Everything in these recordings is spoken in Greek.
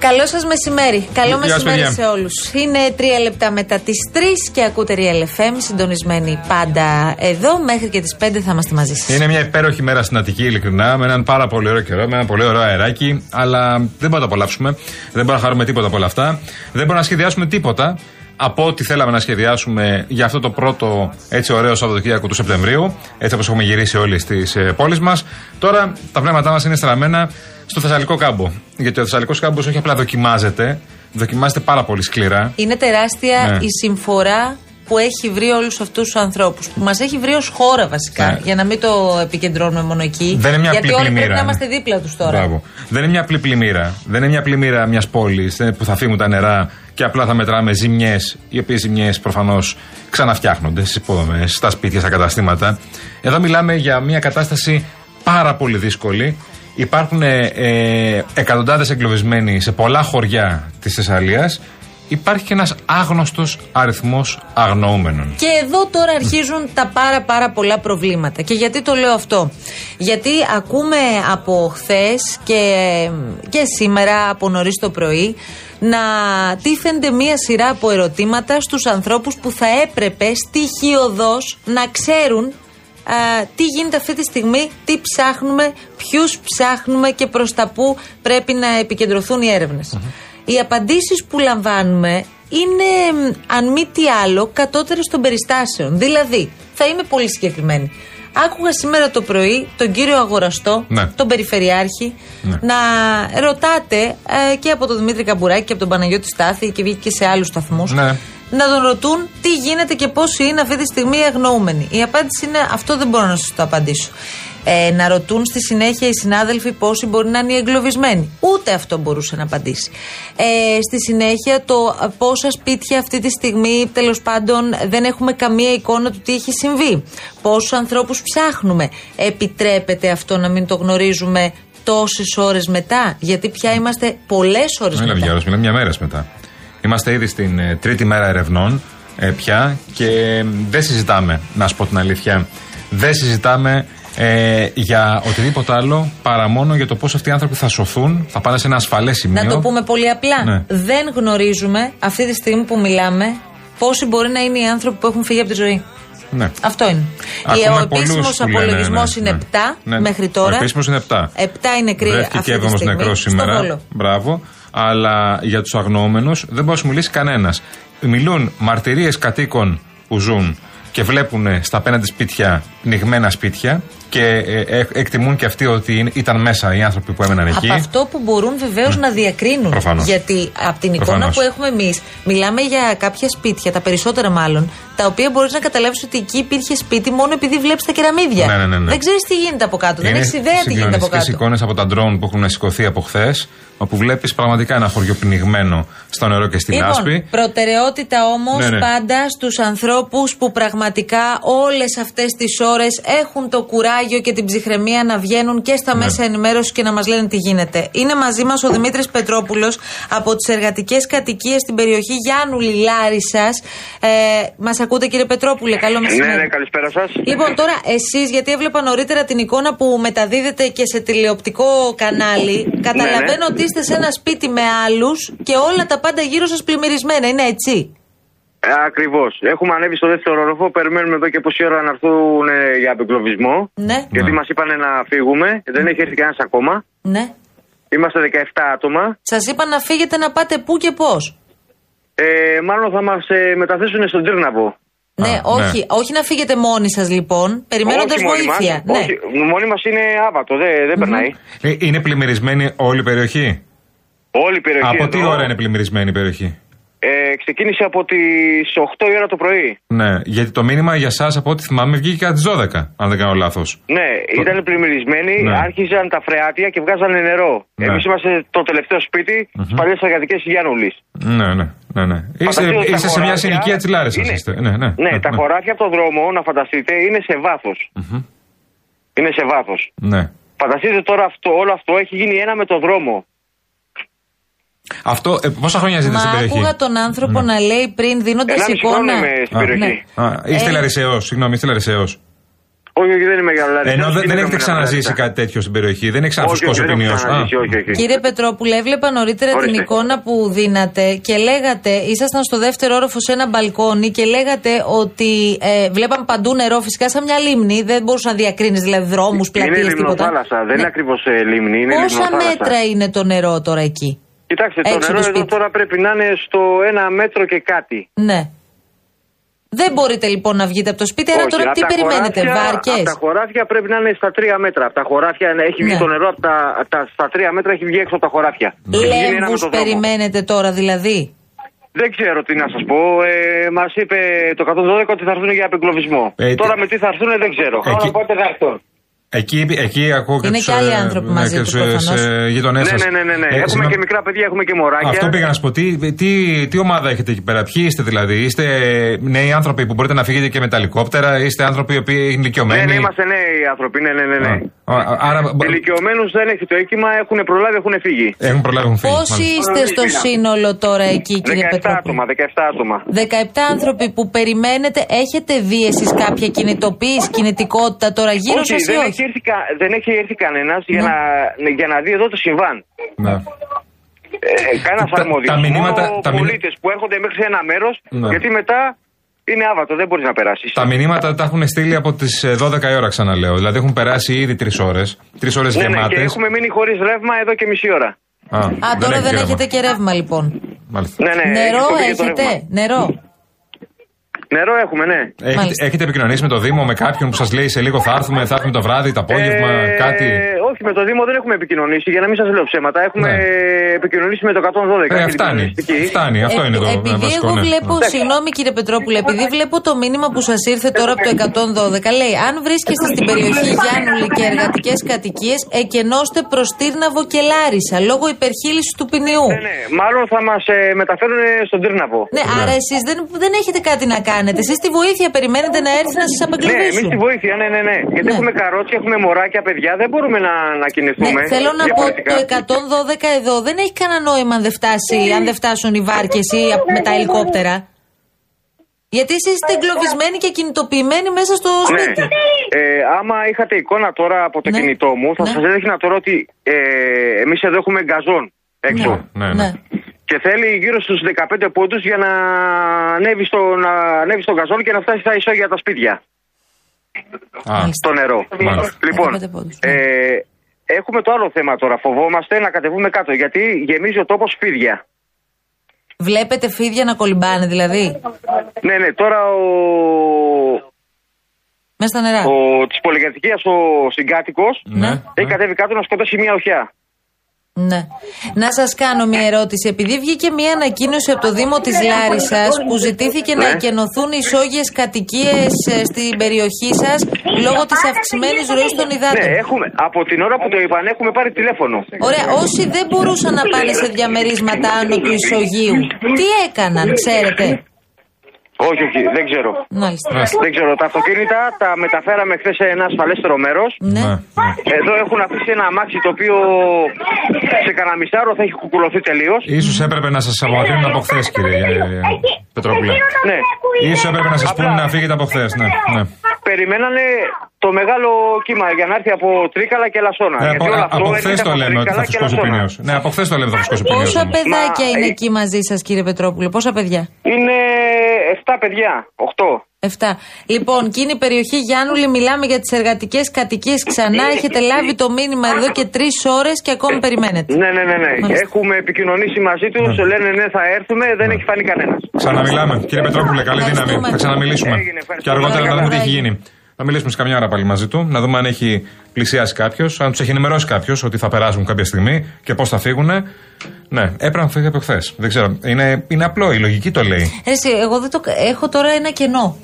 Καλό σας μεσημέρι. Καλό Γεια σας, μεσημέρι παιδιά. σε όλους. Είναι τρία λεπτά μετά τις 3 και ακούτε Real FM, συντονισμένοι πάντα εδώ. Μέχρι και τις 5 θα είμαστε μαζί σας. Είναι μια υπέροχη μέρα στην Αττική, ειλικρινά, με έναν πάρα πολύ ωραίο καιρό, με ένα πολύ ωραίο αεράκι. Αλλά δεν μπορούμε να το απολαύσουμε. Δεν μπορούμε να χαρούμε τίποτα από όλα αυτά. Δεν μπορούμε να σχεδιάσουμε τίποτα από ό,τι θέλαμε να σχεδιάσουμε για αυτό το πρώτο έτσι ωραίο Σαββατοκύριακο του Σεπτεμβρίου. Έτσι όπως έχουμε γυρίσει όλοι στις ε, πόλεις μας. Τώρα τα πνεύματά μας είναι στραμμένα στο Θεσσαλικό κάμπο. Γιατί ο Θεσσαλικός κάμπος όχι απλά δοκιμάζεται, δοκιμάζεται πάρα πολύ σκληρά. Είναι τεράστια Ναι. η συμφορά που έχει βρει όλους αυτούς τους ανθρώπους. Που μας έχει βρει ως χώρα βασικά. Ναι. Για να μην το επικεντρώνουμε μόνο εκεί. Δεν είναι μια γιατί απλή όλοι πρέπει πλημμύρα. να είμαστε δίπλα τους τώρα. Μπράβο. Δεν είναι μια απλή πλημμύρα. Δεν είναι μια πλημμύρα μιας πόλης που θα φύγουν τα νερά και απλά θα μετράμε ζημιές, οι οποίες ζημιές προφανώς ξαναφτιάχνονται στις υποδομές, στα σπίτια, στα καταστήματα. Εδώ μιλάμε για μια κατάσταση πάρα πολύ δύσκολη. Υπάρχουν ε, εκατοντάδες εγκλωβισμένοι σε πολλά χωριά της Θεσσαλίας. Υπάρχει και ένας άγνωστος αριθμός αγνοούμενων. Και εδώ τώρα αρχίζουν τα πάρα πάρα πολλά προβλήματα. Και γιατί το λέω αυτό; Γιατί ακούμε από χθες και, και σήμερα από νωρίς το πρωί να τίθενται μία σειρά από ερωτήματα στους ανθρώπους που θα έπρεπε στοιχειοδός να ξέρουν α, τι γίνεται αυτή τη στιγμή, τι ψάχνουμε, ποιους ψάχνουμε και προς τα πού πρέπει να επικεντρωθούν οι ερευνες Οι απαντήσεις που λαμβάνουμε είναι, μ, αν μη τι άλλο, κατώτερες των περιστάσεων. Δηλαδή, θα είμαι πολύ συγκεκριμένη. Άκουγα σήμερα το πρωί τον κύριο Αγοραστό, Ναι. τον Περιφερειάρχη, Ναι. να ρωτάτε ε, και από τον Δημήτρη Καμπουράκη και από τον Παναγιώτη Στάθη και βγήκε και σε άλλους σταθμούς Ναι. Να τον ρωτούν τι γίνεται και πόσοι είναι αυτή τη στιγμή οι αγνοούμενοι. Η απάντηση είναι αυτό δεν μπορώ να σας το απαντήσω. Ε, να ρωτούν στη συνέχεια οι συνάδελφοι πόσοι μπορεί να είναι οι εγκλωβισμένοι. Ούτε αυτό μπορούσε να απαντήσει. Ε, στη συνέχεια το ε, πόσα σπίτια αυτή τη στιγμή τέλος πάντων δεν έχουμε καμία εικόνα του τι έχει συμβεί. Πόσους ανθρώπους ψάχνουμε. Επιτρέπεται αυτό να μην το γνωρίζουμε τόσες ώρες μετά; Γιατί πια είμαστε πολλές ώρες Δεν μετά. μιλάμε για ώρες, μιλάμε για μέρε μετά. Είμαστε ήδη στην ε, τρίτη μέρα ερευνών ε, πια και ε, δεν συζητάμε, να σου πω την αλήθεια. Δεν συζητάμε ε, για οτιδήποτε άλλο παρά μόνο για το πώς αυτοί οι άνθρωποι θα σωθούν, θα πάνε σε ένα ασφαλές σημείο. Να το πούμε πολύ απλά. Ναι. Δεν γνωρίζουμε αυτή τη στιγμή που μιλάμε πόσοι μπορεί να είναι οι άνθρωποι που έχουν φύγει από τη ζωή. Ναι. Αυτό είναι. Ακούμε ο πολλούς επίσημος που λένε, απολογισμός ναι, είναι ναι. 7 Ναι. μέχρι τώρα. Ο επίσημος είναι 7. 7 είναι κρύα Βρέθηκε αυτή και τη 7ο στιγμή. νεκρός Στο σήμερα. Βόλο. Μπράβο. Αλλά για τους αγνοούμενους δεν μπορεί να σου μιλήσει κανένας. Μιλούν μαρτυρίες κατοίκων που ζουν και βλέπουν στα απέναντι σπίτια πνιγμένα σπίτια και ε, ε, εκτιμούν και αυτοί ότι είναι- ήταν μέσα οι άνθρωποι που έμεναν εκεί. Από αυτό που μπορούν βεβαίως να διακρίνουν. Προφανώς. Γιατί από την εικόνα Προφανώς. που έχουμε εμείς, μιλάμε για κάποια σπίτια, τα περισσότερα μάλλον, τα οποία μπορείς να καταλάβεις ότι εκεί υπήρχε σπίτι μόνο επειδή βλέπεις τα κεραμίδια. Ναι, ναι, ναι, ναι. Δεν ξέρεις τι γίνεται από κάτω. Δεν έχεις ιδέα τι γίνεται από κάτω. εικόνες από τα ντρόουν που έχουν σηκωθεί από χθες, όπου βλέπεις πραγματικά ένα χωριό πνιγμένο στο νερό και στη λάσπη. Λοιπόν, προτεραιότητα όμως Ναι, ναι. πάντα στους ανθρώπους που πραγματικά όλες αυτές τις ώρες έχουν το κουράγιο και την ψυχραιμία να βγαίνουν και στα Ναι. μέσα ενημέρωσης και να μας λένε τι γίνεται. Είναι μαζί μας ο Δημήτρης Πετρόπουλος από τις εργατικές κατοικίες στην περιοχή Γιάννου Λιλάρισα. Ε, μας ακούτε κύριε Πετρόπουλε, καλό μεσημέρι. Ναι, ναι, καλησπέρα σας. Λοιπόν, τώρα εσείς, γιατί έβλεπα νωρίτερα την εικόνα που μεταδίδεται και σε τηλεοπτικό κανάλι, καταλαβαίνω ναι. ότι είστε σε ένα σπίτι με άλλους και όλα τα πάντα γύρω σας πλημμυρισμένα. Είναι έτσι; Ακριβώς. Έχουμε ανέβει στο δεύτερο όροφο. Περιμένουμε εδώ και πόση ώρα να έρθουν ε, για απεγκλωβισμό. Ναι, Γιατί Ναι. μας είπαν να φύγουμε. Δεν έχει έρθει κανένας ακόμα. ναι. Είμαστε 17 άτομα. Σας είπα να φύγετε να πάτε πού και πώς. Ε, μάλλον θα μας ε, μεταθέσουν στον Τύρναβο. Ναι, ναι. όχι, όχι να φύγετε μόνοι σας λοιπόν, περιμένοντας Όχι μόνοι μας. βοήθεια. Ναι. Όχι, μόνοι μας είναι άβατο. Δεν, δεν περνάει. Ε, είναι πλημμυρισμένη όλη η περιοχή; Όλη η περιοχή. από εδώ, τι ώρα είναι πλημμυρισμένη η περιοχή; Ε, ξεκίνησε από τις 8 η ώρα το πρωί. Ναι, γιατί το μήνυμα για εσά από ό,τι θυμάμαι βγήκε κατά τι 12, αν δεν κάνω λάθος. Ναι, ήταν πλημμυρισμένοι, Ναι. άρχιζαν τα φρεάτια και βγάζανε νερό. Ναι. Εμείς είμαστε το τελευταίο σπίτι στι παλιέ εργατικέ Γιάννουλης. Ναι, ναι, ναι. ναι. Είστε, Φανταστείτε ότι τα είστε σε μια χωράφια συνοικία της Λάρισα. είναι- Είστε. Ναι, ναι, Ναι, τα χωράφια από τον δρόμο, να φανταστείτε, είναι σε βάθος. Είναι σε βάθος. ναι. Φανταστείτε τώρα αυτό, όλο αυτό έχει γίνει ένα με τον δρόμο. Αυτό, ε, πόσα χρόνια ζείτε Μα στην περιοχή; άκουγα τον άνθρωπο να λέει πριν δίνοντα Ενάμιση εικόνα. χρόνο είμαι στην Α, περιοχή. ναι. Α, είστε Ε, Λαρισαίος, συγγνώμη, είστε Λαρισαίος. Όχι, όχι, δεν είμαι γαλαρή. Ενώ δεν, δεν έχετε ξαναζήσει κάτι τέτοιο στην περιοχή, δεν έχεις ξαναφουσκώσει ο ποινίο. Όχι, όχι, όχι. Κύριε Πετρόπουλε, έβλεπα νωρίτερα την Ορίστε. εικόνα που δίνατε και λέγατε, ήσασταν στο δεύτερο όροφο σε ένα μπαλκόνι και λέγατε ότι ε, βλέπαν παντού νερό, φυσικά σαν μια λίμνη. Δεν μπορούσες να διακρίνεις δηλαδή δρόμους, Είναι πλατείες, τίποτα. λιμνοθάλασσα, δεν Ναι. είναι ακριβώς λίμνη. Είναι Πόσα λιμνοθάλασσα. μέτρα είναι το νερό τώρα εκεί; Κοιτάξτε, το έξω νερό το εδώ σπίτι. τώρα πρέπει να είναι στο ένα μέτρο και κάτι. Ναι. Δεν μπορείτε λοιπόν να βγείτε από το σπίτι, άρα Όχι, τώρα απ' τι τα περιμένετε, χωράφια- βάρκες; απ' τα χωράφια πρέπει να είναι στα τρία μέτρα. Από τα χωράφια να έχει βγει Ναι. το νερό από τα, απ' τα, στα τρία μέτρα έχει βγει έξω από τα χωράφια. Έχει γίνει ένα με Λέμβου το δρόμο. περιμένετε τώρα δηλαδή; Δεν ξέρω τι να σας πω. Ε, Μας είπε το 112 ότι θα έρθουν για απεγκλωβισμό. Ε, Τώρα τι- με τι θα έρθουν δεν ξέρω. Εκεί- Αλλά πότε θα έρθουν. Εκεί, εκεί ακούω και Είναι τους, και άλλοι ε, άνθρωποι ναι, μαζί και του, τους, ε, προφανώς. σε γειτονές Ναι, σας. ναι, ναι, ναι, ναι. Ε, έχουμε συγγνώμη. και μικρά παιδιά, έχουμε και μωράκια. Αυτό πήγα να σου πω. Τι, τι, τι ομάδα έχετε εκεί πέρα, ποιοι είστε δηλαδή, είστε νέοι άνθρωποι που μπορείτε να φύγετε και με τα ελικόπτερα, είστε άνθρωποι οι οποίοι είναι Ναι, ηλικιωμένοι; ναι, είμαστε νέοι άνθρωποι. Ναι, ναι, ναι. ναι. Α, α, Άρα μπο- Ηλικιωμένους δεν έχει το έκυμα, έχουν προλάβει, έχουν φύγει. έχουν προλάβει, έχουν φύγει. Πόσοι μάλιστα. είστε στο σύνολο τώρα εκεί, κύριε 17 Πετρόπουλο; άτομα, 17 άτομα. 17 άνθρωποι που περιμένετε, έχετε δει εσείς κάποια κινητοποίηση, κινητικότητα τώρα γύρω όχι, σας ή δεν, όχι; Έχει έρθει, κα- δεν έχει έρθει κανένας για, Ναι. να, για να δει εδώ το συμβάν. Ναι. Ε, Κανένας Τα- αρμόδιος. τα μηνύματα- Μόνο τα μηνύ- πολίτες που έρχονται μέχρι σε ένα μέρος, Ναι. γιατί μετά είναι άβατο, δεν μπορείς να περάσεις. Τα μηνύματα τα έχουν στείλει από τις 12 η ώρα, ξαναλέω. Δηλαδή έχουν περάσει ήδη 3 ώρες. 3 ώρες Ναι, ναι, και γεμάτες. έχουμε μείνει χωρίς ρεύμα εδώ και μισή ώρα. Α, τώρα δεν έχει έχετε και ρεύμα λοιπόν. Μάλιστα. Ναι, ναι, Νερό έχει φύγει το έχετε, ρεύμα. νερό. Νερό έχουμε, ναι. Έχετε, Μάλιστα. έχετε επικοινωνήσει με το Δήμο, με κάποιον που σας λέει σε λίγο θα έρθουμε, θα έρθουμε το βράδυ, το απόγευμα, Ε, κάτι; Όχι, με το Δήμο δεν έχουμε επικοινωνήσει, για να μην σας λέω ψέματα. Έχουμε Ναι. επικοινωνήσει με το 112. Ε, την φτάνει. πυροσβεστική. Φτάνει, αυτό Ε, είναι το επειδή βασικό. εγώ ναι. βλέπω, συγγνώμη κύριε Πετρόπουλε, επειδή βλέπω το μήνυμα που σας ήρθε τώρα από το 112, λέει: Αν βρίσκεστε στην περιοχή Γιάννουλη και εργατικές κατοικίες, εκενώστε προς Τύρναβο και Λάρισα λόγω υπερχείλησης του ποινιού. Ναι, ναι. Μάλλον θα μας μεταφέρουν στον Τύρναβο. Ναι, άρα εσείς δεν, δεν έχετε κάτι να κάνετε. Εσείς τη βοήθεια περιμένετε να έρθει να σας Ναι, εμείς απεγκλωβίσουν. τη βοήθεια, ναι, ναι, ναι. Γιατί Ναι. έχουμε καρότσια, έχουμε μωράκια, παιδιά, δεν μπορούμε να, να κινηθούμε. Ναι, θέλω να πω διαφορετικά. το 112 εδώ δεν έχει κανένα νόημα αν δεν, φτάσει, αν δεν φτάσουν οι βάρκες ή με τα ελικόπτερα. Γιατί εσείς είστε εγκλωβισμένοι και κινητοποιημένοι μέσα στο Ναι. σπίτι. Ε, άμα είχατε εικόνα τώρα από το Ναι. κινητό μου, θα Ναι. σας έδειχνα τώρα ότι ε, εμείς εδώ έχουμε γκαζόν έξω. Ναι, ναι. Ναι. Και θέλει γύρω στους 15 πόντους για να ανέβει, στο, να ανέβει στο γκαζόν και να φτάσει στα ισόγεια τα σπίτια. Α, Μάλιστα. Το νερό. Μάλιστα. Λοιπόν, 15 πόντους, ναι. ε, έχουμε το άλλο θέμα τώρα. Φοβόμαστε να κατεβούμε κάτω γιατί γεμίζει ο τόπος φίδια. Βλέπετε φίδια να κολυμπάνε δηλαδή; Ναι, ναι, τώρα ο, Μέσα στα νερά. ο, της πολυκατοικίας ο συγκάτοικος ναι. έχει κατέβει κάτω να σκοτώσει μια οχιά. Ναι. Να σας κάνω μια ερώτηση. Επειδή βγήκε μια ανακοίνωση από το Δήμο της Λάρισας που ζητήθηκε να Ναι. εκενωθούν οι ισόγειες κατοικίες στην περιοχή σας λόγω της αυξημένης ροής των Ναι, υδάτων. έχουμε, από την ώρα που το είπαν έχουμε πάρει τηλέφωνο. Ωραία, όσοι δεν μπορούσαν να πάνε σε διαμερίσματα άνω του ισογείου, τι έκαναν, ξέρετε; Όχι, όχι, δεν ξέρω. Μάλιστα. Δεν ξέρω. Τα αυτοκίνητα τα μεταφέραμε χθες σε ένα ασφαλέστερο μέρος. Ναι. Ναι, ναι. Εδώ έχουν αφήσει ένα αμάξι το οποίο σε κανένα μισάρο θα έχει κουκουλωθεί τελείως. Ίσως έπρεπε να σας απομακρύνουν από χθες, κύριε ε, Πετρόπουλε. Ναι. σω έπρεπε να σας Απλά- πούνε να φύγετε από χθες. Ναι, ναι. Περιμένανε το μεγάλο κύμα για να έρθει από Τρίκαλα και Λασόνα. Ε, Γιατί από όλο αυτό από έρχεται χθες το από λέμε ότι θα Τρίκαλα και φουσκώσει ο Λασόνα. ποινίο. Ναι, από χθες το λέμε ότι θα φουσκώσει ο ποινίο. Πόσα παιδάκια Μα, είναι ε, εκεί μαζί σας, κύριε Πετρόπουλο, πόσα παιδιά; Είναι 7 παιδιά, 8. Εφτά. Λοιπόν, και είναι η περιοχή Γιάννουλη, μιλάμε για τις εργατικές κατοικίες ξανά. Έχετε λάβει το μήνυμα εδώ και τρεις ώρες και ακόμη περιμένετε. Ναι, ναι, ναι. ναι. Μάλιστα. Έχουμε επικοινωνήσει μαζί τους, λένε ναι, θα έρθουμε, δεν έχει φανεί κανένας. Ξαναμιλάμε. Κύριε Πετρόπουλε, καλή δύναμη. Ευχαριστούμε. Θα ξαναμιλήσουμε. Έγινε, ευχαριστώ. Και αργότερα να δούμε τι έχει Καλά. γίνει. Θα μιλήσουμε σε καμιά ώρα πάλι μαζί του, να δούμε αν έχει πλησιάσει κάποιος, αν τους έχει ενημερώσει κάποιος ότι θα περάσουν κάποια στιγμή και πώς θα φύγουν. Ναι, έπρεπε να φύγει από χθες. Δεν ξέρω. Είναι, είναι απλό, η λογική το λέει. Εσύ, εγώ δεν το... έχω τώρα ένα κενό.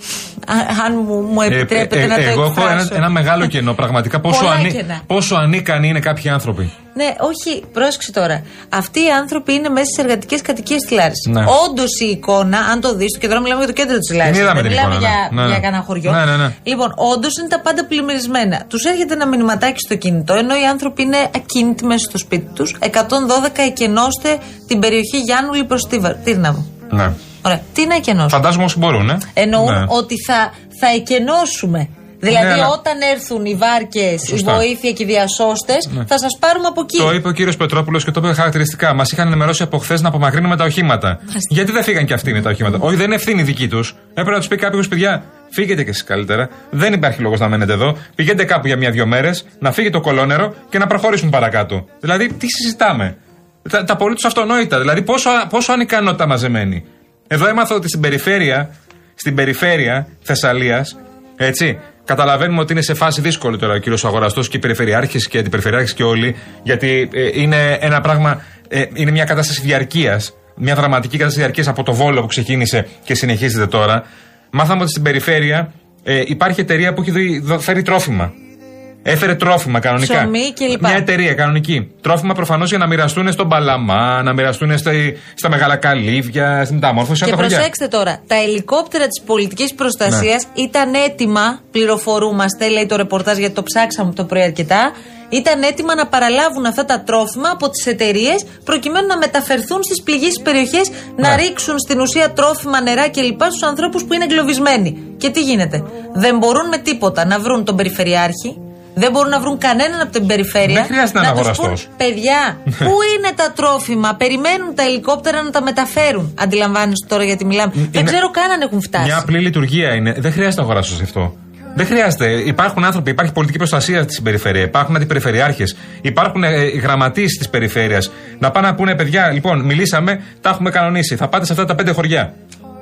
Α- Αν μου, μου επιτρέπετε Ε, ε, να το εγώ έχω εκφράσω. ένα, ένα μεγάλο κενό. Πραγματικά πόσο, Πολλά ανή, κενά. πόσο ανίκανοι είναι κάποιοι άνθρωποι. Ναι, όχι, πρόσεξε τώρα. Αυτοί οι άνθρωποι είναι μέσα στις εργατικές κατοικίες της Λάρισα. Ναι. Όντως η εικόνα, αν το δεις, και τώρα μιλάμε για το κέντρο της Λάρισα. είδαμε Δεν την μιλάμε εικόνα, για, ναι. Ναι, για ναι. κανένα χωριό. Ναι, ναι, ναι. Λοιπόν, όντως είναι τα πάντα πλημμυρισμένα. Τους έρχεται ένα μηνυματάκι στο κινητό, ενώ οι άνθρωποι είναι ακίνητοι μέσα στο σπίτι τους. 112 εκενώστε την περιοχή Γιάννουλη προς Τύρναβο. Ναι. Ωραία. Τι να εκενώσουμε. Φαντάζομαι όσοι μπορούν, ε. Εννοούν Ναι. ότι θα, θα εκενώσουμε. Δηλαδή, Ναι, αλλά- όταν έρθουν οι βάρκες, η Σωστά. βοήθεια και οι διασώστες, θα σας πάρουμε από εκεί. Το είπε ο κύριος Πετρόπουλος και το είπε χαρακτηριστικά. Μας είχαν ενημερώσει από χθες να απομακρύνουμε τα οχήματα. Γιατί δεν φύγαν και αυτοί με τα οχήματα; Όχι, δεν είναι ευθύνη δική τους. Έπρεπε να τους πει κάποιος, παιδιά, φύγετε κι εσείς καλύτερα. Δεν υπάρχει λόγος να μένετε εδώ. Πηγαίνετε κάπου για μια-δυο μέρες, να φύγει το κολόνερο και να προχωρήσουν παρακάτω. Δηλαδή, τι συζητάμε; Τα, τα απολύτω αυτονόητα. Δηλαδή, πόσο, πόσο ανικανότητα μαζεμένη. Εδώ έμαθα ότι στην περιφέρεια, στην περιφέρεια Θεσσαλίας, έτσι, καταλαβαίνουμε ότι είναι σε φάση δύσκολη τώρα ο κύριος Αγοραστός και οι περιφερειάρχες και αντιπεριφερειάρχες και όλοι, γιατί ε, είναι ένα πράγμα, ε, είναι μια κατάσταση διαρκείας, μια δραματική κατάσταση διαρκείας από το βόλο που ξεκίνησε και συνεχίζεται τώρα. Μάθαμε ότι στην περιφέρεια ε, υπάρχει εταιρεία που έχει δει- δω- φέρει τρόφιμα. Έφερε τρόφιμα κανονικά. Ψωμί κλπ. Μια εταιρεία κανονική. Τρόφιμα προφανώς για να μοιραστούν στον Παλαμά, να μοιραστούν στα, στα μεγάλα καλύβια, στην μεταμόρφωση. Και στα χωριά. προσέξτε τώρα, τα ελικόπτερα της πολιτικής προστασίας Ναι. ήταν έτοιμα, πληροφορούμαστε, λέει το ρεπορτάζ γιατί το ψάξαμε το πρωί αρκετά. Ήταν έτοιμα να παραλάβουν αυτά τα τρόφιμα από τις εταιρείες προκειμένου να μεταφερθούν στις πληγήσεις περιοχές, να Ναι. ρίξουν στην ουσία τρόφιμα, νερά κλπ. στους ανθρώπους που είναι εγκλωβισμένοι. Και τι γίνεται, δεν μπορούν με τίποτα να βρουν τον περιφερειάρχη, δεν μπορούν να βρουν κανέναν από την περιφέρεια. Δεν χρειάζεται να είναι τους αγοραστός. πούν, Παιδιά, πού είναι τα τρόφιμα, περιμένουν τα ελικόπτερα να τα μεταφέρουν. Αντιλαμβάνεσαι τώρα γιατί μιλάμε. Δεν Είναι- ξέρω καν αν έχουν φτάσει. Μια απλή λειτουργία είναι. Δεν χρειάζεται να αγοράσω σε αυτό. Δεν χρειάζεται. Υπάρχουν άνθρωποι, υπάρχει πολιτική προστασία στην περιφέρεια, υπάρχουν αντιπεριφερειάρχες, υπάρχουν ε, οι γραμματείς της περιφέρειας. Να πάνε να πούνε, παιδιά, λοιπόν, μιλήσαμε, τα έχουμε κανονίσει. Θα πάτε σε αυτά τα πέντε χωριά.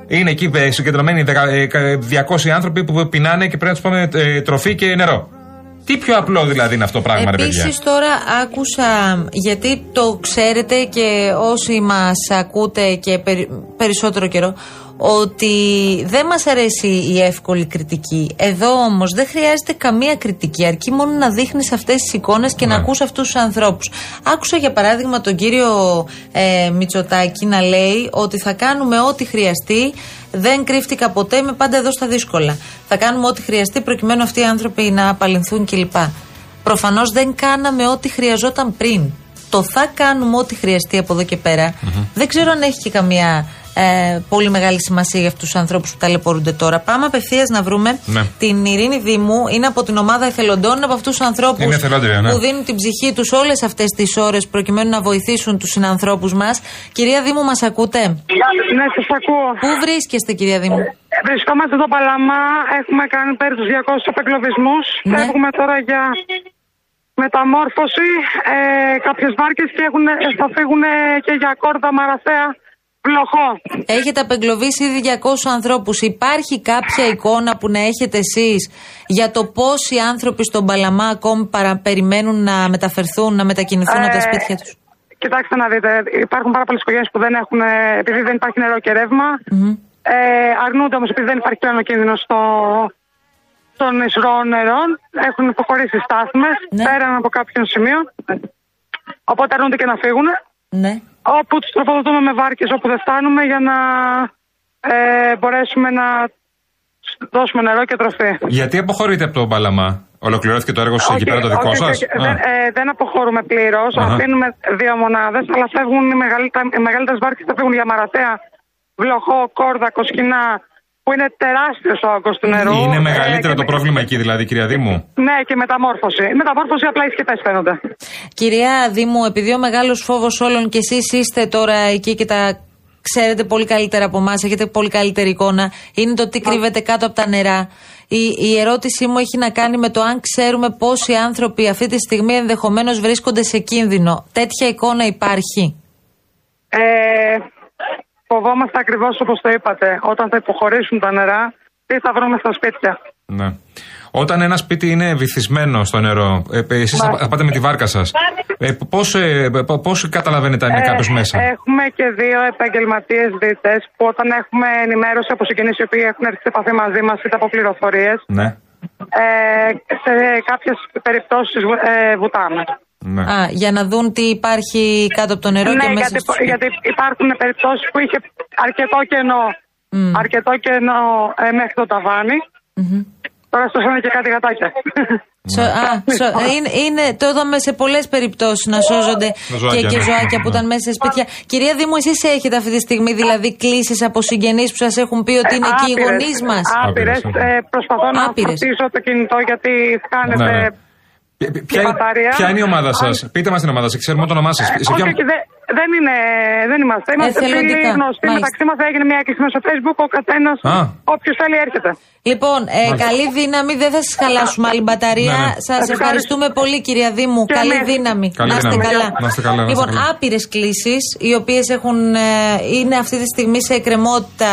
Είναι εκεί ε, συγκεντρωμένοι δεκα- ε, κα- 200 άνθρωποι που πεινάνε και πρέπει να τους πάμε ε, τροφή και νερό. Τι πιο απλό δηλαδή είναι αυτό το πράγμα, ρε παιδιά; Επίσης, τώρα άκουσα, γιατί το ξέρετε και όσοι μας ακούτε και περι- περισσότερο καιρό, ότι δεν μας αρέσει η εύκολη κριτική. Εδώ όμως δεν χρειάζεται καμία κριτική, αρκεί μόνο να δείχνεις αυτές τις εικόνες και να Ναι. ακούς αυτούς τους ανθρώπους. Άκουσα για παράδειγμα τον κύριο ε, Μητσοτάκη να λέει ότι θα κάνουμε ό,τι χρειαστεί, δεν κρύφτηκα ποτέ, είμαι πάντα εδώ στα δύσκολα. Θα κάνουμε ό,τι χρειαστεί προκειμένου αυτοί οι άνθρωποι να απαλληλθούν κλπ. Προφανώς δεν κάναμε ό,τι χρειαζόταν πριν. Το θα κάνουμε ό,τι χρειαστεί από εδώ και περα Δεν ξέρω αν έχει και καμία ε, πολύ μεγάλη σημασία για αυτούς τους ανθρώπους που ταλαιπωρούνται τώρα. Πάμε απευθείας να βρούμε Ναι. την Ειρήνη Δήμου. Είναι από την ομάδα εθελοντών, είναι από αυτούς τους ανθρώπους Είναι εθελόντρια, ναι. που δίνουν την ψυχή τους όλες αυτές τις ώρες προκειμένου να βοηθήσουν τους συνανθρώπους μας. Κυρία Δήμου, μας ακούτε; Ναι, σας ακούω. Πού βρίσκεστε, κυρία Δήμου; Βρισκόμαστε στο Παλαμά, έχουμε κάνει περί τους 200 απεγκλωβισμούς. Ναι. Φεύγουμε τώρα για μεταμόρφωση. Ε, Κάποιες βάρκε και έχουν, θα φύγουν και για κόρδα μαραθέα βλοχό. Έχετε απεγκλωβίσει ήδη 200 ανθρώπους. Υπάρχει κάποια εικόνα που να έχετε εσείς για το πόσοι άνθρωποι στον Παλαμά ακόμη παρα, περιμένουν να μεταφερθούν, να μετακινηθούν από τα Ε, σπίτια τους; Κοιτάξτε να δείτε, υπάρχουν πάρα πολλές οικογένειες που δεν έχουν, ε, επειδή δεν υπάρχει νερό και ρεύμα. Ε, αρνούνται όμως επειδή δεν υπάρχει πλέον ο κίνδυνο στο, των ισρών νερών. Έχουν υποχωρήσει στάθμες Ναι. πέραν από κάποιον σημείο. Οπότε αρνούνται και να φύγουν. Ναι. Όπου τους τροφοδοτούμε με βάρκες όπου δεν φτάνουμε για να ε, μπορέσουμε να τους δώσουμε νερό και τροφή. Γιατί αποχωρείτε από τον Παλαμά, Ολοκληρώθηκε το έργο σας εκεί Όχι, πέρα το δικό όχι, σας; όχι, Δεν, ε, δεν αποχωρούμε πλήρως. Αχα. Αφήνουμε δύο μονάδες, αλλά φεύγουν οι, μεγαλύτερα- οι μεγαλύτερες βάρκες θα φύγουν για Μαρατέα, Βλοχό, Κόρδα, Κοσκινά, που είναι τεράστιος ο όγκος του νερού. Είναι Ε, μεγαλύτερο και το με- πρόβλημα εκεί, δηλαδή, κυρία Δήμου; Ναι, και μεταμόρφωση. Η μεταμόρφωση απλά οι σκεπέ φαίνονται. Κυρία Δήμου, επειδή ο μεγάλος φόβος όλων και εσείς είστε τώρα εκεί και τα ξέρετε πολύ καλύτερα από εμάς, έχετε πολύ καλύτερη εικόνα, είναι το τι κρύβεται κάτω από τα νερά. Η, η ερώτησή μου έχει να κάνει με το αν ξέρουμε πόσοι άνθρωποι αυτή τη στιγμή ενδεχομένως βρίσκονται σε κίνδυνο. Τέτοια εικόνα υπάρχει; Ε, φοβόμαστε ακριβώς όπως το είπατε. Όταν θα υποχωρήσουν τα νερά, τι θα βρούμε στα σπίτια. Ναι. Όταν ένα σπίτι είναι βυθισμένο στο νερό, ε, εσείς θα, θα πάτε με τη βάρκα σας. Ε, Πώς πώς καταλαβαίνετε αν είναι Ε, κάποιος μέσα; Έχουμε και δύο επαγγελματίες δίτες που όταν έχουμε ενημέρωση από συγγενείς οι οποίοι έχουν έρθει σε επαφή μαζί μας είτε από πληροφορίες, Ναι. ε, σε κάποιες περιπτώσεις ε, βουτάμε. Ναι. Α, για να δουν τι υπάρχει κάτω από το νερό και ναι, μέσα γιατί, στο σπίτι. γιατί υπάρχουν περιπτώσεις που είχε αρκετό κενό, Μμ. αρκετό κενό ε, μέχρι το ταβάνι. Μμμ. Τώρα στώσανε και κάτι γατάκια. Σο- α, σο- είναι, είναι, το είδαμε σε πολλές περιπτώσεις να σώζονται Τα ζωάκια, και, και ναι. ζωάκια που Ναι. ήταν μέσα σε σπίτια. Κυρία Δήμου, εσείς έχετε αυτή τη στιγμή δηλαδή κλήσεις από συγγενείς που σας έχουν πει ότι είναι εκεί οι γονείς μας; Άπειρες. Άπειρες, ναι. Ε, προσπαθώ να Άπειρες. φορτίσω το κινητό γιατί κάνετε. Ναι, ναι. Ποια, ποια, είναι- μπαταρία; ποια είναι η ομάδα σας, Αν- πείτε μας την ομάδα σας, ξέρουμε το όνομά σας. Ε, όχι, όχι, δε- δεν είναι, δεν είμαστε. Είμαστε Εθελοντικά, φίλοι γνωστοί. μάλιστα. Μεταξύ μας έγινε μια έκκληση μέσα στο Facebook. Ο καθένας, Α. όποιος θέλει, έρχεται. Λοιπόν, ε, καλή δύναμη, δεν θα σας χαλάσουμε άλλη μπαταρία. Ναι, ναι. Σας Ευχαριστώ. ευχαριστούμε πολύ, κυρία Δήμου. Και καλή εμείς. δύναμη. Καλή να είστε δύναμη. καλά. Να είστε καλά, να είστε λοιπόν, καλά. άπειρες κλήσεις, οι οποίες είναι αυτή τη στιγμή σε εκκρεμότητα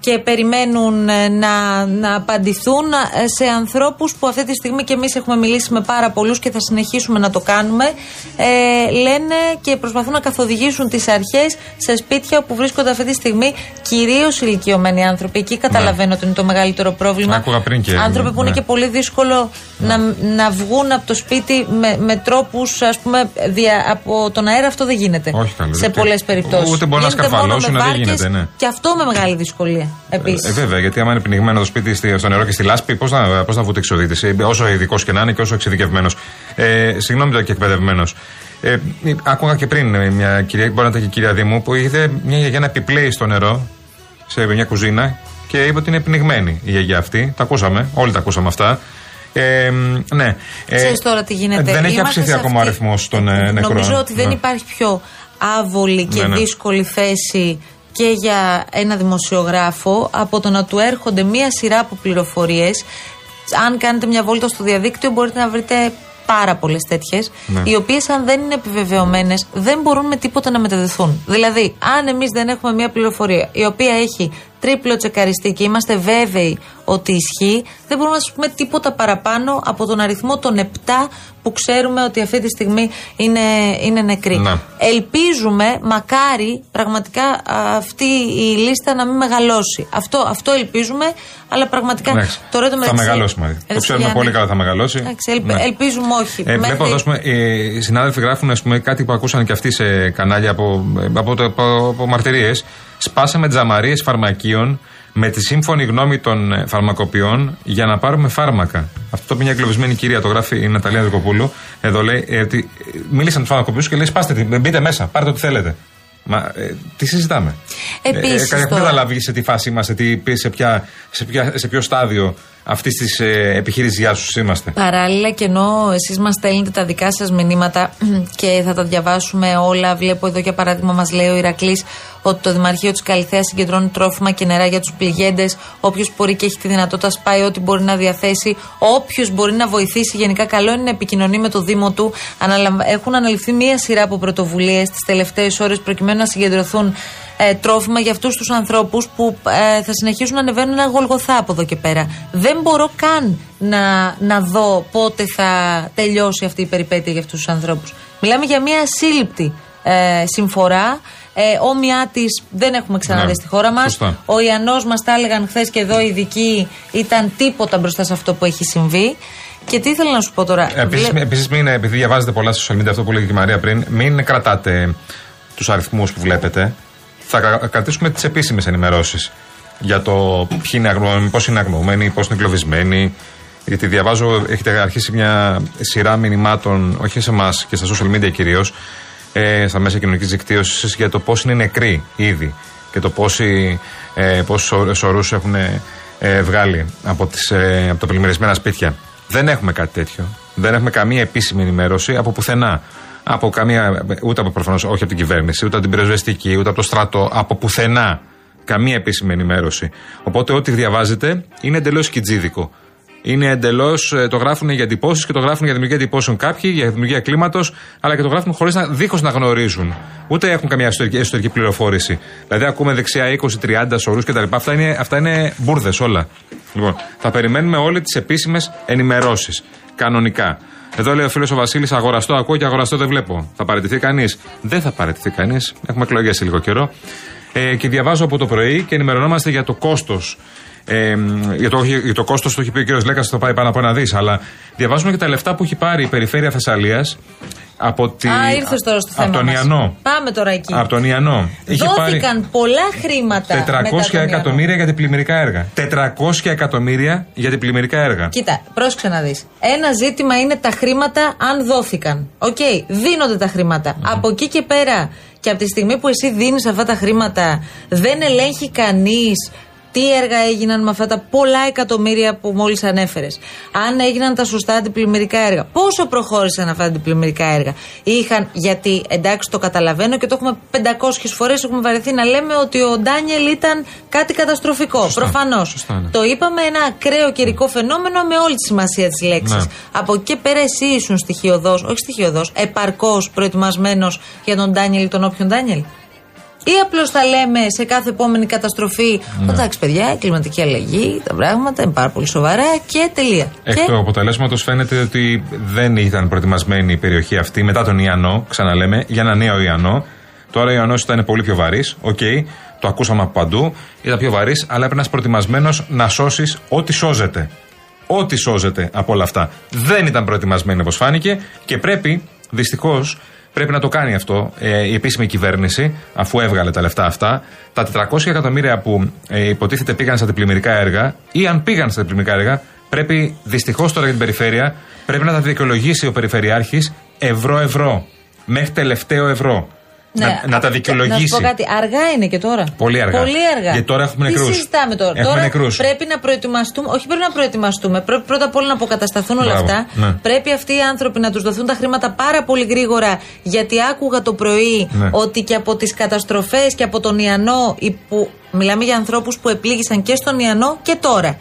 και περιμένουν ε, να, να απαντηθούν ε, σε ανθρώπους που αυτή τη στιγμή και εμείς έχουμε μιλήσει με πάρα πολλούς και θα συνεχίσουμε να το κάνουμε. Ε, λένε και προσπαθούν να καθοδηγήσουν τις αρχές σε σπίτια όπου βρίσκονται αυτή τη στιγμή κυρίως ηλικιωμένοι άνθρωποι. Εκεί καταλαβαίνω ότι είναι το μεγαλύτερο πρόβλημα. Άκουγα πριν και- Άνθρωποι που είναι ναι. και πολύ δύσκολο να, να βγουν από το σπίτι με, με τρόπους, ας πούμε, δια, από τον αέρα. Αυτό δεν γίνεται. Όχι καλό, σε ούτε- πολλές περιπτώσεις. ούτε μπορεί να σκαρφαλώσουν, δεν γίνεται, ναι. Και αυτό με μεγάλη δυσκολία. Επίσης. Ε, βέβαια, γιατί άμα είναι πνιγμένο το σπίτι στη- στο νερό και στη λάσπη, πώς να, πώς να βούτυξει ο δίτη, όσο ειδικός και να είναι και όσο εξειδικευμένος. Ε, συγγνώμη τώρα και εκπαιδευμένος. Ε, άκουγα και πριν ε, μια κυρία, μπορεί να ήταν και η κυρία Δήμου, που είδε μια γιαγιά να επιπλέει στο νερό σε μια κουζίνα και είπε ότι είναι πνιγμένη η γιαγιά αυτή. Τα ακούσαμε, όλοι τα ακούσαμε αυτά. Ε, ναι. Ε, Ξέρεις τώρα τι γίνεται. Δεν έχει Είμαστε αυξηθεί σε ακόμα ο αυτή- αριθμός των ε, νεκρών. Νομίζω ότι δεν Ναι. υπάρχει πιο άβολη και Ναι, ναι. δύσκολη θέση και για ένα δημοσιογράφο από το να του έρχονται μία σειρά από πληροφορίες. Αν κάνετε μια βόλτα στο διαδίκτυο, μπορείτε να βρείτε πάρα πολλές τέτοιες, Ναι. οι οποίες, αν δεν είναι επιβεβαιωμένες, δεν μπορούν με τίποτα να μεταδεθούν. Δηλαδή, αν εμείς δεν έχουμε μια πληροφορία η οποία έχει τρίπλο τσεκαριστεί και είμαστε βέβαιοι ότι ισχύει, δεν μπορούμε να σας πούμε τίποτα παραπάνω από τον αριθμό των 7 που ξέρουμε ότι αυτή τη στιγμή είναι, είναι νεκροί. Ναι. Ελπίζουμε, μακάρι, πραγματικά α, αυτή η λίστα να μην μεγαλώσει. Αυτό, αυτό ελπίζουμε, αλλά πραγματικά Εντάξει. τώρα το θα μεταξύ- μεγαλώσει, Μαρία. Το Ρε ξέρουμε Γιάννη, πολύ καλά θα μεγαλώσει. εντάξει, ελπ- Ναι. Ελπίζουμε όχι. Ε, Μέχρι- Βλέπω εδώ, ας πούμε, ε, οι συνάδελφοι γράφουν ας πούμε, κάτι που ακούσαν και αυτοί σε κανάλια από, από, από, από, από μαρτυρίες. Σπάσαμε τζαμαρίες φαρμακείων με τη σύμφωνη γνώμη των ε, φαρμακοποιών για να πάρουμε φάρμακα. Αυτό το είπε μια εγκλωβισμένη κυρία, το γράφει η Ναταλία Δικοπούλου. Εδώ λέει ε, ότι ε, μίλησαν τους φαρμακοποιούς και λέει: Σπάστε την, μπείτε μέσα, πάρτε ό,τι θέλετε. Μα ε, τι συζητάμε; Επίσης ε, Έχουμε τώρα- καταλάβει σε τι φάση είμαστε, τι, σε, ποια, σε, ποια, σε ποιο στάδιο αυτής της ε, επιχείρηση διάσωση είμαστε. Παράλληλα και ενώ εσείς μας στέλνετε τα δικά σας μηνύματα και θα τα διαβάσουμε όλα, βλέπω εδώ για παράδειγμα μας λέει ο Ηρακλής ότι το Δημαρχείο της Καλυθέας συγκεντρώνει τρόφιμα και νερά για τους πληγέντες. Όποιος μπορεί και έχει τη δυνατότητα σπάει ό,τι μπορεί να διαθέσει. Όποιος μπορεί να βοηθήσει, γενικά καλό είναι να επικοινωνεί με το Δήμο του. Αναλαμβα- Έχουν αναλυφθεί μία σειρά από πρωτοβουλίες τις τελευταίες ώρες προκειμένου να συγκεντρωθούν ε, τρόφιμα για αυτούς τους ανθρώπους που ε, θα συνεχίσουν να ανεβαίνουν ένα γολγοθά από εδώ και πέρα. Δεν μπορώ καν να, να δω πότε θα τελειώσει αυτή η περιπέτεια για αυτούς τους ανθρώπους. Μιλάμε για μια ασύλληπτη ε, συμφορά. Ε, όμοιά της δεν έχουμε ξαναδεί Ναι, στη χώρα μας. σωστά. Ο Ιαννός μας τα έλεγαν χθες και εδώ οι ειδικοί ήταν τίποτα μπροστά σε αυτό που έχει συμβεί. Και τι ήθελα να σου πω τώρα. Επίσης, Βλέ- επίσης μην, επειδή διαβάζετε πολλά στα social media, αυτό που λέγει και η Μαρία πριν, μην κρατάτε τους αριθμούς που βλέπετε. Θα κρα- κρατήσουμε τις επίσημες ενημερώσεις για το ποιοι είναι αγνοούμενοι, πώς είναι αγνοούμενοι, πώς είναι εγκλωβισμένοι. Γιατί διαβάζω, έχετε αρχίσει μια σειρά μηνυμάτων, όχι σε εμάς και στα social media κυρίως, ε, στα μέσα κοινωνικής δικτύωσης, για το πώς είναι νεκροί ήδη και το πόσοι, ε, πόσους σωρούς έχουν ε, βγάλει από, τις, ε, από τα πλημμυρισμένα σπίτια. Δεν έχουμε κάτι τέτοιο. Δεν έχουμε καμία επίσημη ενημέρωση από πουθενά. Από καμία, ούτε από προφανώς όχι από την κυβέρνηση, ούτε από την πυροσβεστική, ούτε από το στρατό, από πουθενά. Καμία επίσημη ενημέρωση. Οπότε ό,τι διαβάζετε είναι εντελώς κιτζίδικο. Είναι εντελώς. Το γράφουν για εντυπώσεις και το γράφουν για δημιουργία εντυπώσεων κάποιοι, για δημιουργία κλίματος, αλλά και το γράφουν χωρίς να, δίχως να γνωρίζουν. Ούτε έχουν καμία εσωτερική, εσωτερική πληροφόρηση. Δηλαδή, ακούμε δεξιά 20-30 σωρούς κτλ. Αυτά είναι, αυτά είναι μπουρδες όλα. Λοιπόν, θα περιμένουμε όλε τις επίσημες ενημερώσεις. Κανονικά. Εδώ λέει ο φίλος ο Βασίλης: Αγοραστό ακούω και αγοραστό δεν βλέπω. Θα παραιτηθεί κανείς; Δεν θα παραιτηθεί κανείς. Έχουμε εκλογές σε λίγο καιρό. Ε, και διαβάζω από το πρωί και ενημερωνόμαστε για το κόστος. Ε, για, το, για το κόστος το έχει πει ο κ. Λέκας, θα το πάει πάνω από ένα δις. Αλλά διαβάζουμε και τα λεφτά που έχει πάρει η περιφέρεια Θεσσαλίας Από, τη... Α, ήρθες τώρα στο θέμα. από τον μας. Ιαννό. Πάμε τώρα εκεί. Από τον Ιανό. Είχε Δόθηκαν πολλά χρήματα. 400 μετά τον Ιανό. εκατομμύρια για αντιπλημμυρικά έργα. 400 εκατομμύρια για αντιπλημμυρικά έργα. Κοίτα, πρόσεξε να δεις. Ένα ζήτημα είναι τα χρήματα αν δόθηκαν. Οκ, δίνονται τα χρήματα. Από εκεί και πέρα και από τη στιγμή που εσύ δίνεις αυτά τα χρήματα, δεν ελέγχει κανείς τι έργα έγιναν με αυτά τα πολλά εκατομμύρια που μόλις ανέφερες. Αν έγιναν τα σωστά αντιπλημμυρικά έργα. Πόσο προχώρησαν αυτά τα αντιπλημμυρικά έργα. Είχαν, γιατί εντάξει το καταλαβαίνω και το έχουμε 500 φορές έχουμε βαρεθεί να λέμε ότι ο Ντάνιελ ήταν κάτι καταστροφικό. Σωστά. Προφανώς. Σωστά, ναι. Το είπαμε ένα ακραίο καιρικό φαινόμενο με όλη τη σημασία της λέξης. Ναι. Από εκεί και πέρα εσύ ήσουν στοιχειοδός, όχι στοιχειοδός, επαρκώς προετοιμασμένος για τον Ντάνιελ ή τον όποιον Ντάνιελ. Ή απλώς θα λέμε σε κάθε επόμενη καταστροφή, Ναι. εντάξει παιδιά, η κλιματική αλλαγή, τα πράγματα είναι πάρα πολύ σοβαρά και τελεία. Εκ και του αποτελέσματος φαίνεται ότι δεν ήταν προετοιμασμένη η περιοχή αυτή μετά τον Ιανό, ξαναλέμε, για ένα νέο Ιανό. Τώρα ο Ιανός ήταν πολύ πιο βαρύς, οκ, το ακούσαμε από παντού, ήταν πιο βαρύς, αλλά έπρεπε να είσαι προετοιμασμένος να σώσεις ό,τι σώζεται. Ό,τι σώζεται από όλα αυτά. Δεν ήταν προετοιμασμένη όπως φάνηκε και πρέπει, δυστυχώς, πρέπει να το κάνει αυτό ε, η επίσημη κυβέρνηση, αφού έβγαλε τα λεφτά αυτά. Τα 400 εκατομμύρια που ε, υποτίθεται πήγαν στα αντιπλημμυρικά έργα, ή αν πήγαν στα αντιπλημμυρικά έργα, πρέπει δυστυχώς τώρα για την περιφέρεια, πρέπει να τα δικαιολογήσει ο Περιφερειάρχης ευρώ-ευρώ. Μέχρι τελευταίο ευρώ. Ναι, να, να τα α- δικαιολογήσει. Να σου πω κάτι, αργά είναι και τώρα. Πολύ αργά. Πολύ αργά. Γιατί τώρα έχουμε νεκρούς. Τι συζητάμε τώρα; Έχουμε τώρα νεκρούς. πρέπει να προετοιμαστούμε. Όχι, πρέπει να προετοιμαστούμε. Πρέπει πρώτα απ' όλα να αποκατασταθούν όλα Μπράβο, αυτά. ναι. Πρέπει αυτοί οι άνθρωποι να τους δοθούν τα χρήματα πάρα πολύ γρήγορα. Γιατί άκουγα το πρωί Ναι. ότι και από τις καταστροφές και από τον Ιαννό. οι Που, μιλάμε για ανθρώπους που επλήγησαν και στον Ιαννό και τώρα.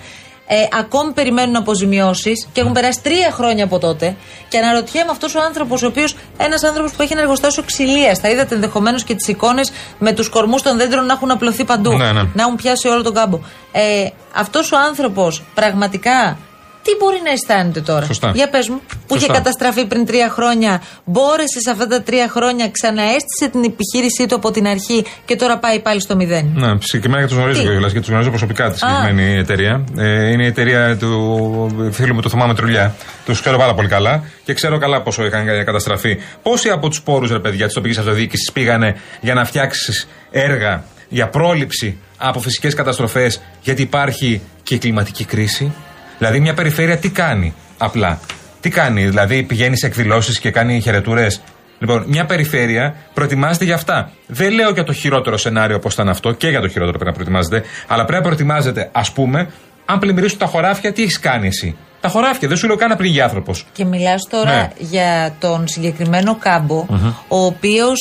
Ε, ακόμη περιμένουν αποζημιώσεις και έχουν περάσει τρία χρόνια από τότε. Και αναρωτιέμαι αυτός ο άνθρωπος, ο οποίος ένας άνθρωπος που έχει ένα εργοστάσιο ξυλίας. Θα είδατε ενδεχομένως και τις εικόνες με τους κορμούς των δέντρων να έχουν απλωθεί παντού. Ναι, ναι. Να έχουν πιάσει όλο τον κάμπο. Ε, αυτός ο άνθρωπος πραγματικά τι μπορεί να αισθάνεται τώρα; Σωστά. Για πες μου, που είχε Σωστά. καταστραφεί πριν τρία χρόνια, μπόρεσε σε αυτά τα τρία χρόνια, ξαναέστησε την επιχείρησή του από την αρχή και τώρα πάει πάλι στο μηδέν; Ναι, συγκεκριμένα και τους γνωρίζω Τι; κιόλα και τους γνωρίζω προσωπικά τη συγκεκριμένη εταιρεία. Ε, είναι η εταιρεία του φίλου μου του Θωμά Μετρουλιά. Τους ξέρω πάρα πολύ καλά και ξέρω καλά πόσο είχαν καταστραφεί. Πόσοι από τους πόρους, ρε παιδιά, της τοπικής αυτοδιοίκησης πήγανε για να φτιάξεις έργα για πρόληψη από φυσικές καταστροφές, γιατί υπάρχει και η κλιματική κρίση; Δηλαδή, μια περιφέρεια τι κάνει απλά; Τι κάνει, δηλαδή πηγαίνει σε εκδηλώσεις και κάνει χαιρετούρες; Λοιπόν, μια περιφέρεια προετοιμάζεται για αυτά. Δεν λέω για το χειρότερο σενάριο όπω ήταν αυτό, και για το χειρότερο πρέπει να προετοιμάζεται, αλλά πρέπει να προετοιμάζεται, ας πούμε, αν πλημμυρίσουν τα χωράφια, τι έχεις κάνει εσύ; Τα χωράφια, δεν σου λέω καν να πληγεί άνθρωπος. Και μιλάς τώρα Ναι. για τον συγκεκριμένο κάμπο, ο οποίος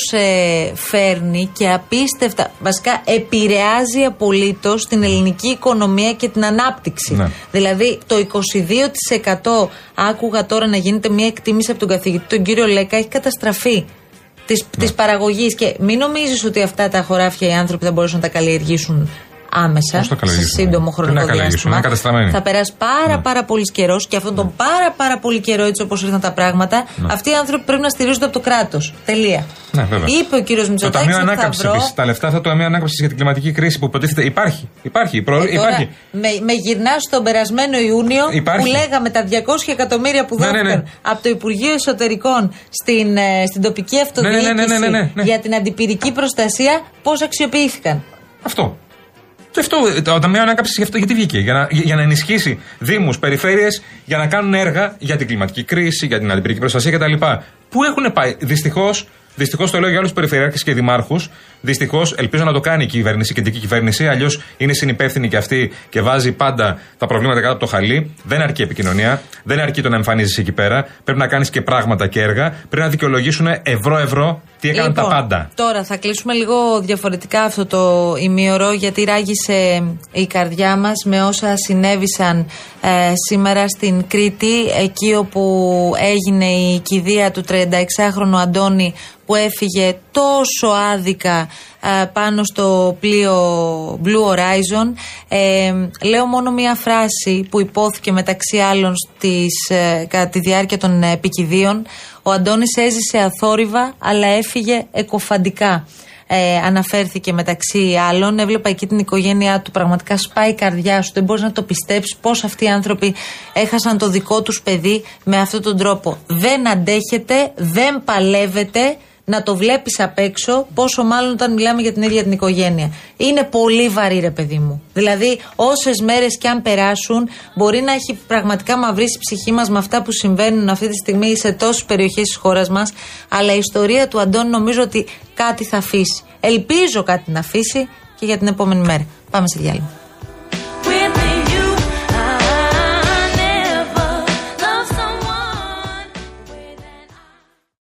φέρνει και απίστευτα, βασικά επηρεάζει απολύτως την ελληνική οικονομία και την ανάπτυξη. Ναι. Δηλαδή το 22% άκουγα τώρα να γίνεται μια εκτίμηση από τον καθηγητή, τον κύριο Λέκα, έχει καταστραφεί. Της Ναι. της παραγωγής. Και μην νομίζεις ότι αυτά τα χωράφια οι άνθρωποι θα μπορέσουν να τα καλλιεργήσουν άμεσα, Πώς το σε καλλιεργήσουν, σύντομο τι να χρονικό καλλιεργήσουν, διάστημα. είναι κατεστραμμένοι. Θα περάσει πάρα Ναι. πάρα πολύ καιρός και αυτόν τον πάρα πάρα πολύ καιρό, έτσι όπως ήρθαν τα πράγματα, αυτοί οι άνθρωποι πρέπει να στηρίζονται από το κράτος. Τελεία. Ναι, βέβαια. Είπε ο κύριος Το Μητσοτάκης Ταμείο ότι θα Ανάκαμψης βρω. επίσης. Τα λεφτά αυτά του Ταμείου Ανάκαμψης για την κλιματική κρίση που υποτίθεται υπάρχει. Υπάρχει. Προ... Ε, τώρα, υπάρχει. με, με γυρνά στον περασμένο Ιούνιο Υπάρχει. που λέγαμε τα 200 εκατομμύρια που Ναι, ναι, δόθηκαν ναι. από το Υπουργείο Εσωτερικών στην, ε, στην τοπική αυτοδιοίκηση ναι, ναι, ναι, ναι, ναι. για την αντιπυρική προστασία, πώς αξιοποιήθηκαν; Αυτό. Και αυτό, το Ταμείο Ανάκαμψη γι' αυτό γιατί βγήκε. Για να, για να ενισχύσει Δήμους, περιφέρειες, για να κάνουν έργα για την κλιματική κρίση, για την αντιπυρική προστασία κτλ. Πού έχουν πάει; Δυστυχώς, δυστυχώς το λέω για όλους τους περιφερειάρχες και δημάρχους. Δυστυχώς, ελπίζω να το κάνει η κυβέρνηση, η κεντρική κυβέρνηση. Αλλιώς είναι συνυπεύθυνη και αυτή και βάζει πάντα τα προβλήματα κάτω από το χαλί. Δεν αρκεί η επικοινωνία. Δεν αρκεί το να εμφανίζεσαι εκεί πέρα. Πρέπει να κάνεις και πράγματα και έργα. Πρέπει να δικαιολογήσουν ευρώ-ευρώ τι έκαναν τα Λοιπόν, πάντα. Τώρα θα κλείσουμε λίγο διαφορετικά αυτό το ημίωρο γιατί ράγισε η καρδιά μας με όσα συνέβησαν ε, σήμερα στην Κρήτη εκεί όπου έγινε η κηδεία του 36χρονου Αντώνη που έφυγε τόσο άδικα ε, πάνω στο πλοίο Blue Horizon. Ε, λέω μόνο μία φράση που υπόθηκε μεταξύ άλλων στις, ε, κατά τη διάρκεια των επικηδείων. Ο Αντώνης έζησε αθόρυβα αλλά έφυγε εκοφαντικά. ε, αναφέρθηκε μεταξύ άλλων. Έβλεπα εκεί την οικογένειά του. Πραγματικά σπάει η καρδιά σου. Δεν μπορείς να το πιστέψεις πώς αυτοί οι άνθρωποι έχασαν το δικό τους παιδί με αυτόν τον τρόπο. Δεν αντέχετε, δεν παλεύετε να το βλέπεις απ' έξω, πόσο μάλλον όταν μιλάμε για την ίδια την οικογένεια. Είναι πολύ βαρύ, ρε παιδί μου. Δηλαδή, όσες μέρες και αν περάσουν, μπορεί να έχει πραγματικά μαυρίσει η ψυχή μας με αυτά που συμβαίνουν αυτή τη στιγμή σε τόσες περιοχές της χώρας μας. Αλλά η ιστορία του Αντώνη νομίζω ότι κάτι θα αφήσει. Ελπίζω κάτι να αφήσει και για την επόμενη μέρα. Πάμε σε διάλειμμα.